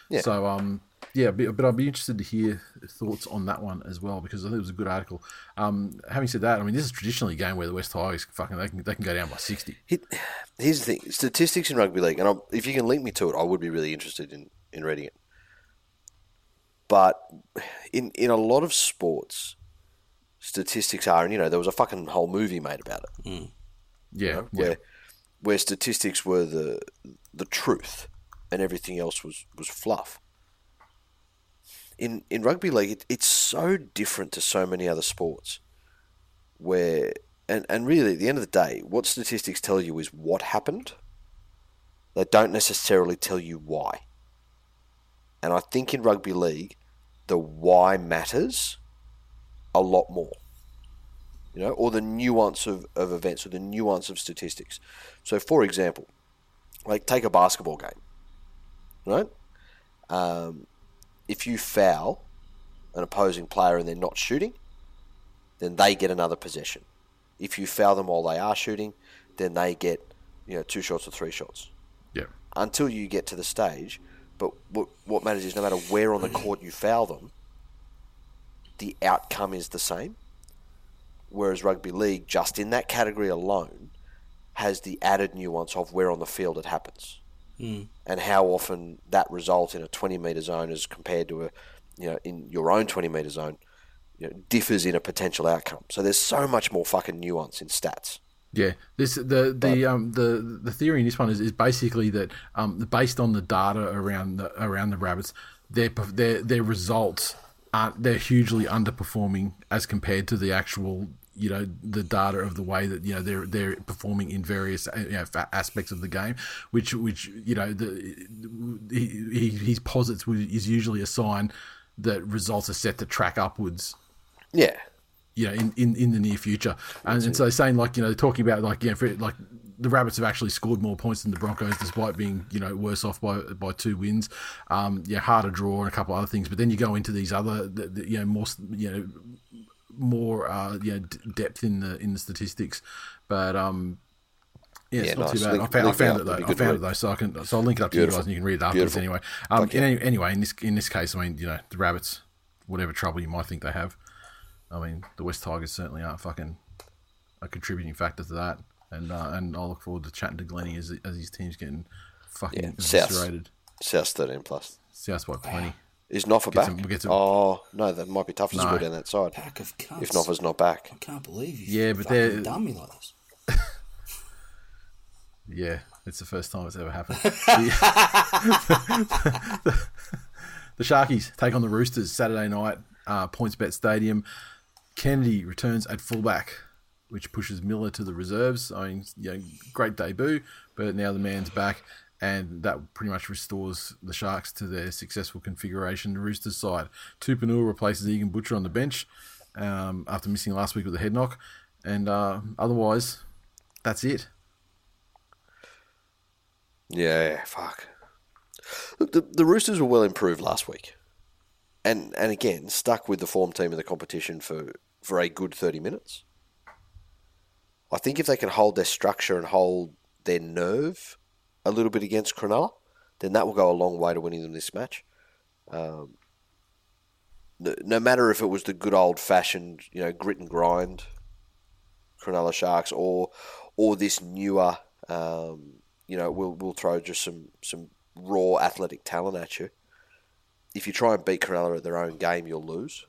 Yeah. So um yeah, but, I'd be interested to hear thoughts on that one as well because I think it was a good article. Um, having said that, I mean this is traditionally a game where the West Tigers fucking they can they can go down by sixty. Here's the thing: statistics in rugby league, and I'll, if you can link me to it, I would be really interested in, in reading it. But in in a lot of sports, statistics are, and you know, there was a fucking whole movie made about it, mm. Yeah, you yeah. where where statistics were the the truth, and everything else was was fluff. In in rugby league, it, it's so different to so many other sports. where and, and really at the end of the day, what statistics tell you is what happened. They don't necessarily tell you why. And I think in rugby league, the why matters a lot more. You know, or the nuance of, of events or the nuance of statistics. So for example, like take a basketball game. Right? Um, if you foul an opposing player and they're not shooting, then they get another possession. If you foul them while they are shooting, then they get you know two shots or three shots Yeah. until you get to the stage. But what, what matters is no matter where on the court you foul them, the outcome is the same. Whereas rugby league, just in that category alone, has the added nuance of where on the field it happens, mm. and how often that results in a 20 metre zone as compared to a, you know, in your own 20 metre zone, you know, differs in a potential outcome. So there's so much more fucking nuance in stats. Yeah, this the the um the the theory in this one is, is basically that um based on the data around the around the rabbits, their their their results aren't they're hugely underperforming as compared to the actual you know the data of the way that you know they're they're performing in various uh, you know, aspects of the game, which which you know the he, he, posits is usually a sign that results are set to track upwards. Yeah, you know, in, in, in the near future. And, and so they're saying like, you know, talking about like, you know, for, like the Rabbits have actually scored more points than the Broncos, despite being you know worse off by by two wins. Um, yeah, harder draw and a couple other things. But then you go into these other, the, the, you know, more you know, more uh, you know, d- depth in the in the statistics. But um, yeah, it's Yeah, not nice. too bad. Link- I found, I found it though. I found read. it though, so I can so I'll link it up to you guys and you can read it afterwards Beautiful. anyway. Um, any, anyway, in this in this case, I mean, you know, the Rabbits, whatever trouble you might think they have, I mean, the West Tigers certainly aren't fucking a contributing factor to that. And uh, and I'll look forward to chatting to Glennie as as his team's getting fucking Yeah, South. eviscerated. South 13 plus. South by plenty. Is Noffa Get back? some- get some- oh no, that might be tough to No. go down that side. Pack of cunts. If Noffa's not back, I can't believe you. Yeah, but fucking they're- done me like this. (laughs) Yeah, it's the first time it's ever happened. the, (laughs) (laughs) the Sharkies take on the Roosters Saturday night, uh, PointsBet Stadium. Kennedy returns at fullback, which pushes Miller to the reserves. I mean, you know, great debut, but now the man's back, and that pretty much restores the Sharks to their successful configuration. The Roosters side, Tupanua replaces Egan Butcher on the bench um, after missing last week with a head knock, and uh, otherwise, that's it. yeah, fuck. Look, the, the Roosters were well improved last week, and and again stuck with the form team in the competition for for a good thirty minutes. I think if they can hold their structure and hold their nerve a little bit against Cronulla, then that will go a long way to winning them this match. Um, no, no matter if it was the good old fashioned, you know, grit and grind Cronulla Sharks or or this newer, um, you know, we'll we'll throw just some some raw athletic talent at you. If you try and beat Cronulla at their own game, you'll lose.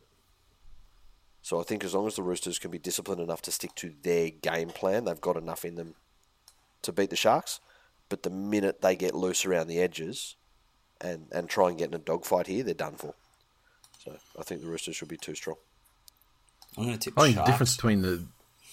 So I think as long as the Roosters can be disciplined enough to stick to their game plan, they've got enough in them to beat the Sharks. But the minute they get loose around the edges and, and try and get in a dogfight here, they're done for. So I think the Roosters should be too strong. I'm going to tip I think the difference between the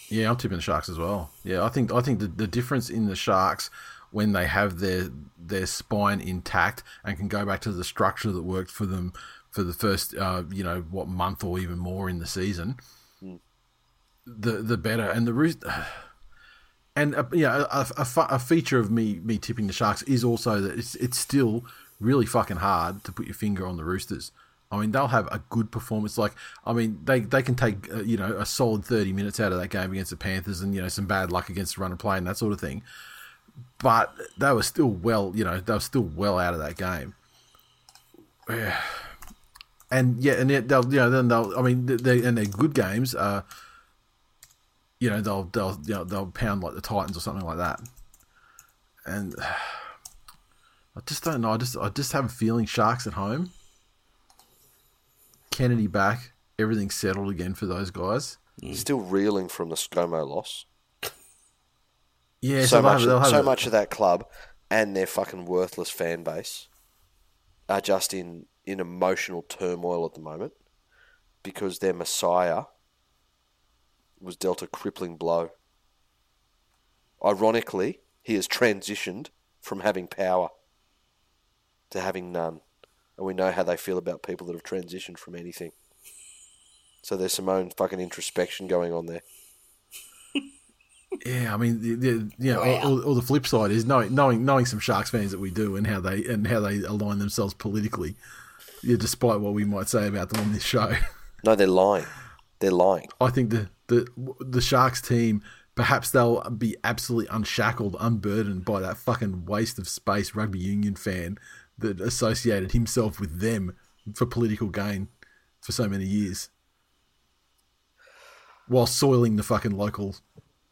yeah, I'm tipping the Sharks as well. Yeah, I think I think the, the difference in the Sharks when they have their their spine intact and can go back to the structure that worked for them for the first uh, you know what month or even more in the season, the the better. And the Roos- (sighs) and uh, yeah, a, a, a feature of me me tipping the Sharks is also that it's it's still really fucking hard to put your finger on the Roosters. I mean, they'll have a good performance. Like, I mean, they, they can take uh, you know a solid thirty minutes out of that game against the Panthers, and you know some bad luck against the run and play and that sort of thing. But they were still well, you know, they were still well out of that game. (sighs) Yeah. And yeah, and yet they'll, you know, then they'll. I mean, they and they're good games. Uh, you know, they'll they'll you know, they'll pound like the Titans or something like that. And (sighs) I just don't know. I just I just have a feeling Sharks at home. Kennedy back, everything settled again for those guys. Still reeling from the ScoMo loss. Yeah, so so, much, have, have so much of that club and their fucking worthless fan base are just in, in emotional turmoil at the moment because their messiah was dealt a crippling blow. Ironically, he has transitioned from having power to having none. And we know how they feel about people that have transitioned from anything. So there's some own fucking introspection going on there. Yeah, I mean, the, the, you know, all, all the flip side is knowing, knowing knowing some Sharks fans that we do and how they and how they align themselves politically, yeah, despite what we might say about them on this show. (laughs) No, they're lying. They're lying. I think the the the Sharks team perhaps they'll be absolutely unshackled, unburdened by that fucking waste of space rugby union fan that associated himself with them for political gain for so many years, while soiling the fucking local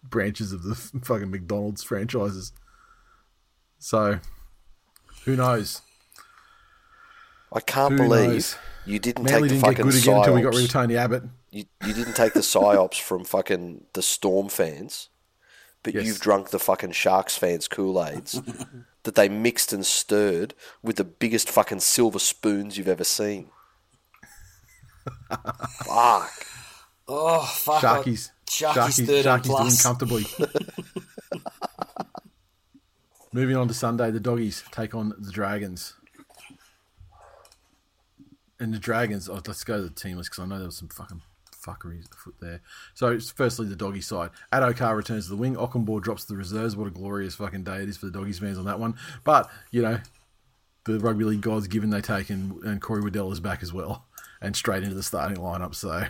branches of the (laughs) fucking McDonald's franchises. So, who knows? I can't Who believe knows? you didn't Manly take the didn't get fucking good again until we got psyops. rid of Tony Abbott. You, you didn't take the psyops from fucking the Storm fans, but Yes. you've drunk the fucking Sharks fans' Kool Aids (laughs) that they mixed and stirred with the biggest fucking silver spoons you've ever seen. Fuck. Oh fuck! Sharkies, Sharkies, Sharkies, Sharkies doing comfortably. (laughs) Moving on to Sunday, the doggies take on the Dragons. And the Dragons, oh, let's go to the team list because I know there was some fucking fuckery afoot there. So, firstly, the doggy side. Addo-Carr returns to the wing. Okunbor drops to the reserves. What a glorious fucking day it is for the doggies fans on that one. But, you know, the rugby league gods given they take, and, and Corey Waddell is back as well, (laughs) and straight into the starting lineup. So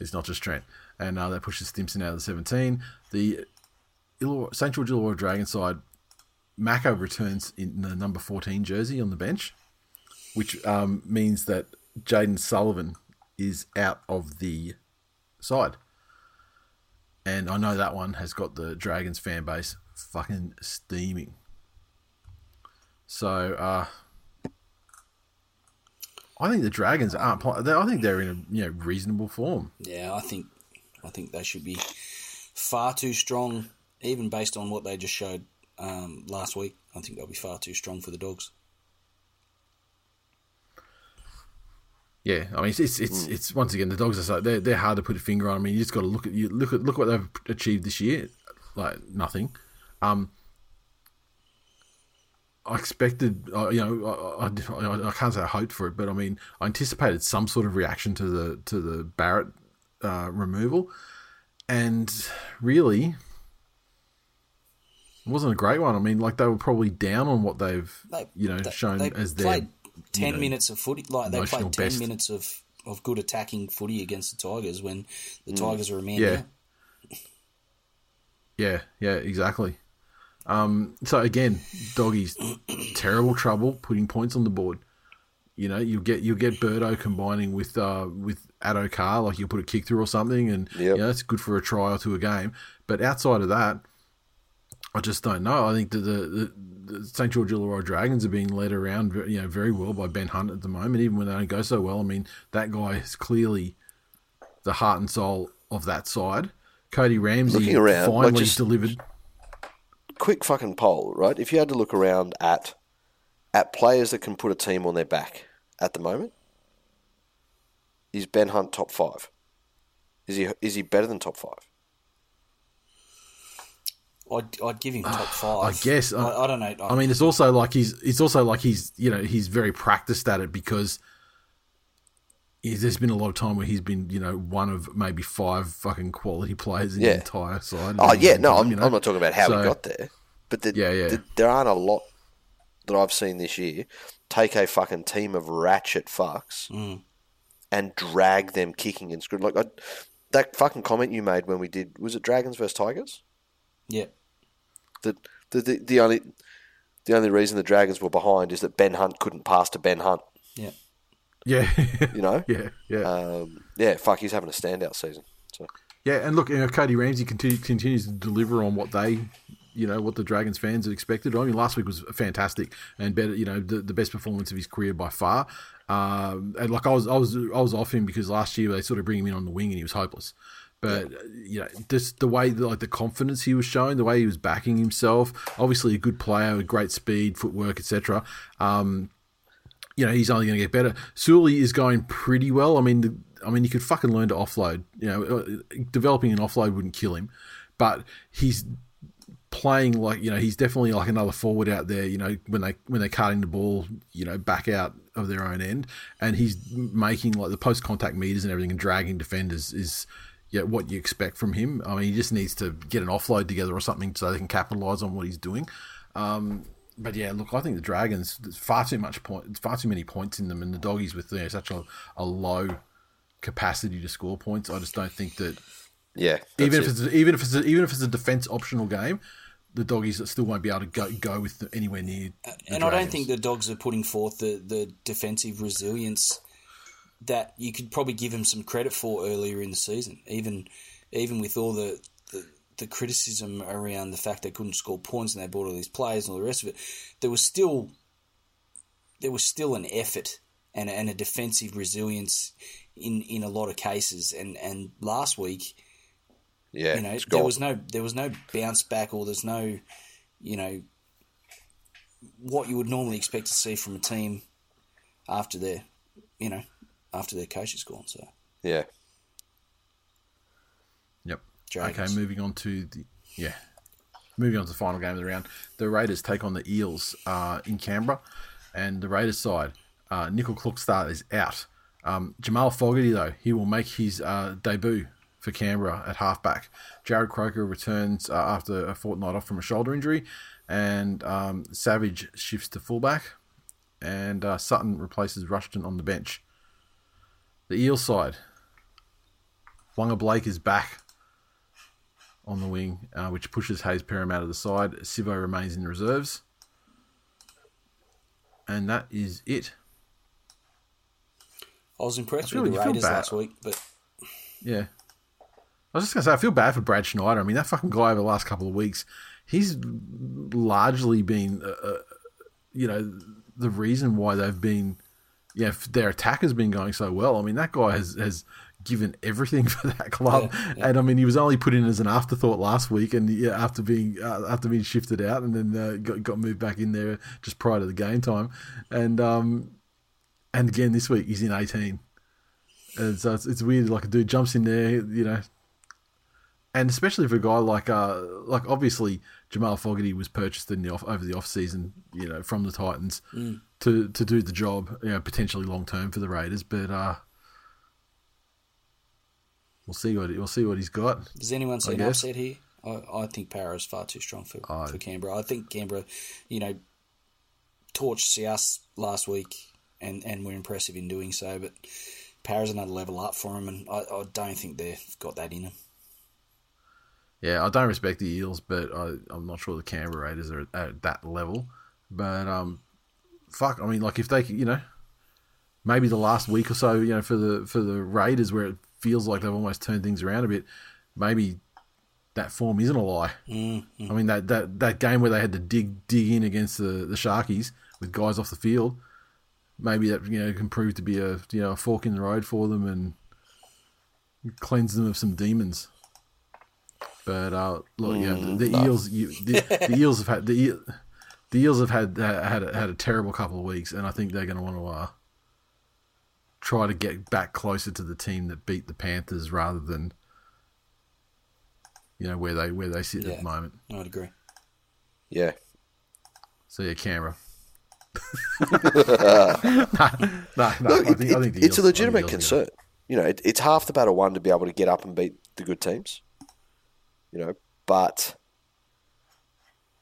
it's not just Trent, and uh, that pushes Stimson out of the seventeen. The Illawarra, St George Illawarra Dragon side, Mako returns in the number fourteen jersey on the bench, which um, means that Jayden Sullivan is out of the side. And I know that one has got the Dragons fan base fucking steaming. So uh, I think the Dragons aren't. I think they're in a you know reasonable form. Yeah, I think I think they should be far too strong, even based on what they just showed um, last week. I think they'll be far too strong for the dogs. Yeah, I mean it's it's it's, it's once again the dogs are so they're they're hard to put a finger on. I mean you just got to look at you look at look what they've achieved this year, like nothing. Um, I expected, uh, you know, I, I, I can't say I hoped for it, but I mean I anticipated some sort of reaction to the to the Barrett uh, removal, and really. It wasn't a great one. I mean, like they were probably down on what they've, They, you know, they- shown they as their ten you know, minutes of footy. Like they played ten best. minutes of, of good attacking footy against the Tigers when the Tigers were a man Mm. Yeah. down. Yeah, yeah, exactly. Um, so again, doggies, terrible trouble putting points on the board. You know, you get you get Birdo combining with uh, with Addo-Carr, like you'll put a kick through or something, and Yep. you know it's good for a try or two a game. But outside of that, I just don't know. I think that the, the, the St George Illawarra Dragons are being led around, you know, very well by Ben Hunt at the moment. Even when they don't go so well, I mean, that guy is clearly the heart and soul of that side. Cody Ramsey Looking around, like, finally just- delivered. Quick fucking poll, right? If you had to look around at at players that can put a team on their back at the moment, is Ben Hunt top five? Is he is he better than top five? I'd, I'd give him (sighs) top five. I guess. I, I don't know. I mean, it's also like he's. It's also like he's. You know, he's very practiced at it because. he's- There's been a lot of time where he's been, you know, one of maybe five fucking quality players in Yeah. the entire side. Oh yeah, no, time, I'm, you know? I'm not talking about how So- we got there, but the, Yeah, yeah. the- there aren't a lot that I've seen this year take a fucking team of ratchet fucks Mm. and drag them kicking and screwing. Like I, that fucking comment you made when we did was it Dragons versus Tigers? yeah, That the, the the only the only reason the Dragons were behind is that Ben Hunt couldn't pass to Ben Hunt. yeah. Yeah, (laughs) You know, (laughs) yeah, yeah, um, yeah. Fuck, he's having a standout season. So yeah. And look, you know, Cody Ramsey continue, continues to deliver on what they, you know, what the Dragons fans had expected. I mean, last week was fantastic and better. You know, the, the best performance of his career by far. Um, and like I was, I was, I was off him because last year they sort of bring him in on the wing and he was hopeless. But uh, you know, just the way, like the confidence he was showing, the way he was backing himself. Obviously, a good player with great speed, footwork, etc. Um, you know, he's only going to get better. Sully is going pretty well. I mean, the, I mean, he could fucking learn to offload. You know, uh, developing an offload wouldn't kill him, but he's playing like you know he's definitely like another forward out there. You know, when they when they're cutting the ball, you know, back out of their own end, and he's making like the post contact meters and everything and dragging defenders is. Yeah, what you expect from him. I mean, he just needs to get an offload together or something so they can capitalize on what he's doing. Um, but yeah, look, I think the Dragons there's far too much point, far too many points in them, and the doggies with you know, such a, a low capacity to score points. I just don't think that Yeah, even if it. it's even if it's a, even if it's a defense optional game, the doggies still won't be able to go go with the, anywhere near. The and I don't think the dogs are putting forth the, the defensive resilience that you could probably give them some credit for earlier in the season. Even even with all the, the the criticism around the fact they couldn't score points and they bought all these players and all the rest of it, there was still there was still an effort and, and a defensive resilience in, in a lot of cases. And, and last week, yeah, you know, there was no there was no bounce back or there's no, you know, what you would normally expect to see from a team after their, you know, after their coach is gone. So yeah, Yep. Dragons. Okay, moving on to the yeah, moving on to the final game of the round. The Raiders take on the Eels uh, in Canberra, and the Raiders side, uh, Nicoll-Klokstad is out. Um, Jamal Fogarty though he will make his uh, debut for Canberra at halfback. Jarrod Croker returns uh, after a fortnight off from a shoulder injury, and um, Savage shifts to fullback, and uh, Sutton replaces Rushton on the bench. The Eel side, Waqa Blake is back on the wing, uh, which pushes Hayes Perham out of the side. Sivo remains in the reserves. And that is it. I was impressed I with the Raiders last week, but Yeah. I was just going to say, I feel bad for Brad Schneider. I mean, that fucking guy over the last couple of weeks, he's largely been, uh, uh, you know, the reason why they've been, yeah, f- their attack has been going so well. I mean, that guy has, has given everything (laughs) for that club. And I mean, he was only put in as an afterthought last week, and yeah, after being uh, after being shifted out, and then uh, got, got moved back in there just prior to the game time, and um, and again this week he's in eighteen. And so it's, it's weird, like a dude jumps in there, you know, and especially for a guy like uh like obviously Jamal Fogarty was purchased in the off over the off season, you know, from the Titans to to do the job, you know, potentially long term for the Raiders, but uh we'll see what we'll see what he's got. Does anyone see an guess. upset here? I, I think Parra is far too strong for, I- for Canberra. I think Canberra, you know, torched South last week and, and were impressive in doing so, but Parra's another level up for them, and I, I don't think they've got that in them. Yeah, I don't respect the Eels, but I, I'm not sure the Canberra Raiders are at that level. But um, fuck, I mean, like if they, you know, maybe the last week or so, you know, for the for the Raiders, where it feels like they've almost turned things around a bit, maybe that form isn't a lie. I mean, that, that that game where they had to dig dig in against the the Sharkies with guys off the field, maybe that you know can prove to be a you know a fork in the road for them and cleanse them of some demons. But uh, look, yeah, the, the Eels, you, the, the Eels have had the, Eel- the Eels have had had a, had a terrible couple of weeks, and I think they're going to want to uh, try to get back closer to the team that beat the Panthers rather than you know where they where they sit at the moment. I'd agree. yeah. So yeah, Canberra. no, no, no. I think, it- I think it- it's Eels- I think a legitimate Eels are gonna- concern. You know, it, it's half the battle one to be able to get up and beat the good teams. You know, but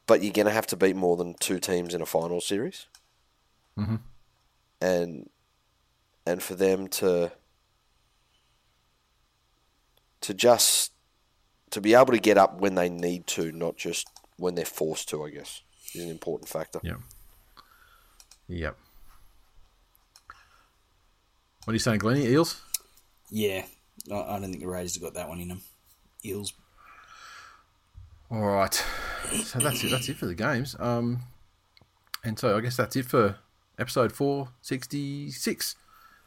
but you're going to have to beat more than two teams in a final series, mm-hmm. and and for them to to just to be able to get up when they need to, not just when they're forced to. I guess is an important factor. Yep. Yep. What are you saying, Glennie? Eels? Yeah, I, I don't think the Raiders have got that one in them. Eels. All right. So that's it. That's it for the games. Um, and so I guess that's it for episode four sixty six.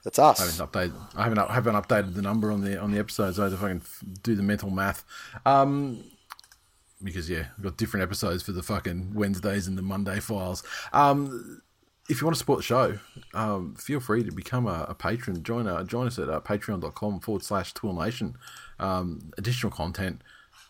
That's us. I haven't updated. I haven't, I haven't updated the number on the on the episodes. I if I can f- do the mental math. Um, because yeah, we've got different episodes for the fucking Wednesdays and the Monday files. Um, if you want to support the show, um, feel free to become a, a patron. Join uh, join us at uh, patreon.com forward slash Twill Nation. Um, additional content.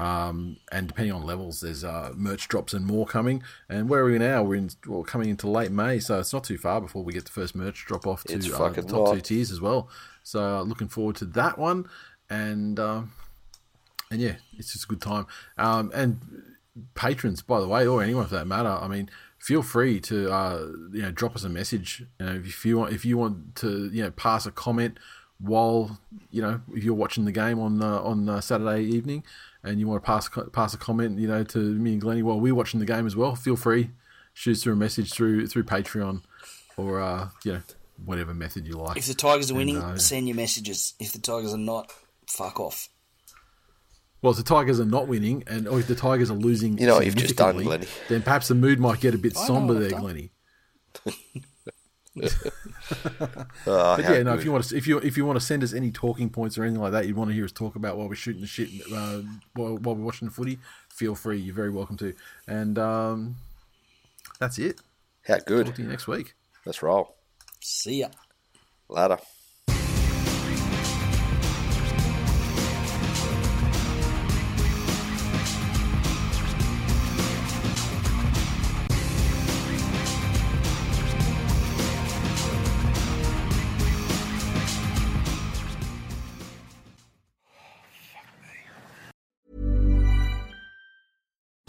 Um, and depending on levels, there's uh, merch drops and more coming. And where are we now? We're in, well, coming into late May, so it's not too far before we get the first merch drop off to uh, the top two tiers as well. So uh, looking forward to that one. And um, and yeah, it's just a good time. Um, and patrons, by the way, or anyone for that matter, I mean, feel free to uh, you know drop us a message. You know, if you want, if you want to, you know, pass a comment while you know if you're watching the game on uh, on uh, Saturday evening, and you want to pass pass a comment, you know, to me and Glennie while we're watching the game as well. Feel free, shoot us through a message through through Patreon, or uh, you know, whatever method you like. If the Tigers are winning, uh, send your messages. If the Tigers are not, fuck off. Well, if the Tigers are not winning, and or if the Tigers are losing, You know you've just done, significantly, Glennie. Then perhaps the mood might get a bit somber there, done. Glennie. (laughs) (laughs) Oh, But yeah, no. If you want to, if you if you want to send us any talking points or anything like that, you want to hear us talk about while we're shooting the shit uh, while, while we're watching the footy, feel free. You're very welcome to. And um, that's it. how Talk good. to you next week. Let's roll. See ya. Ladder.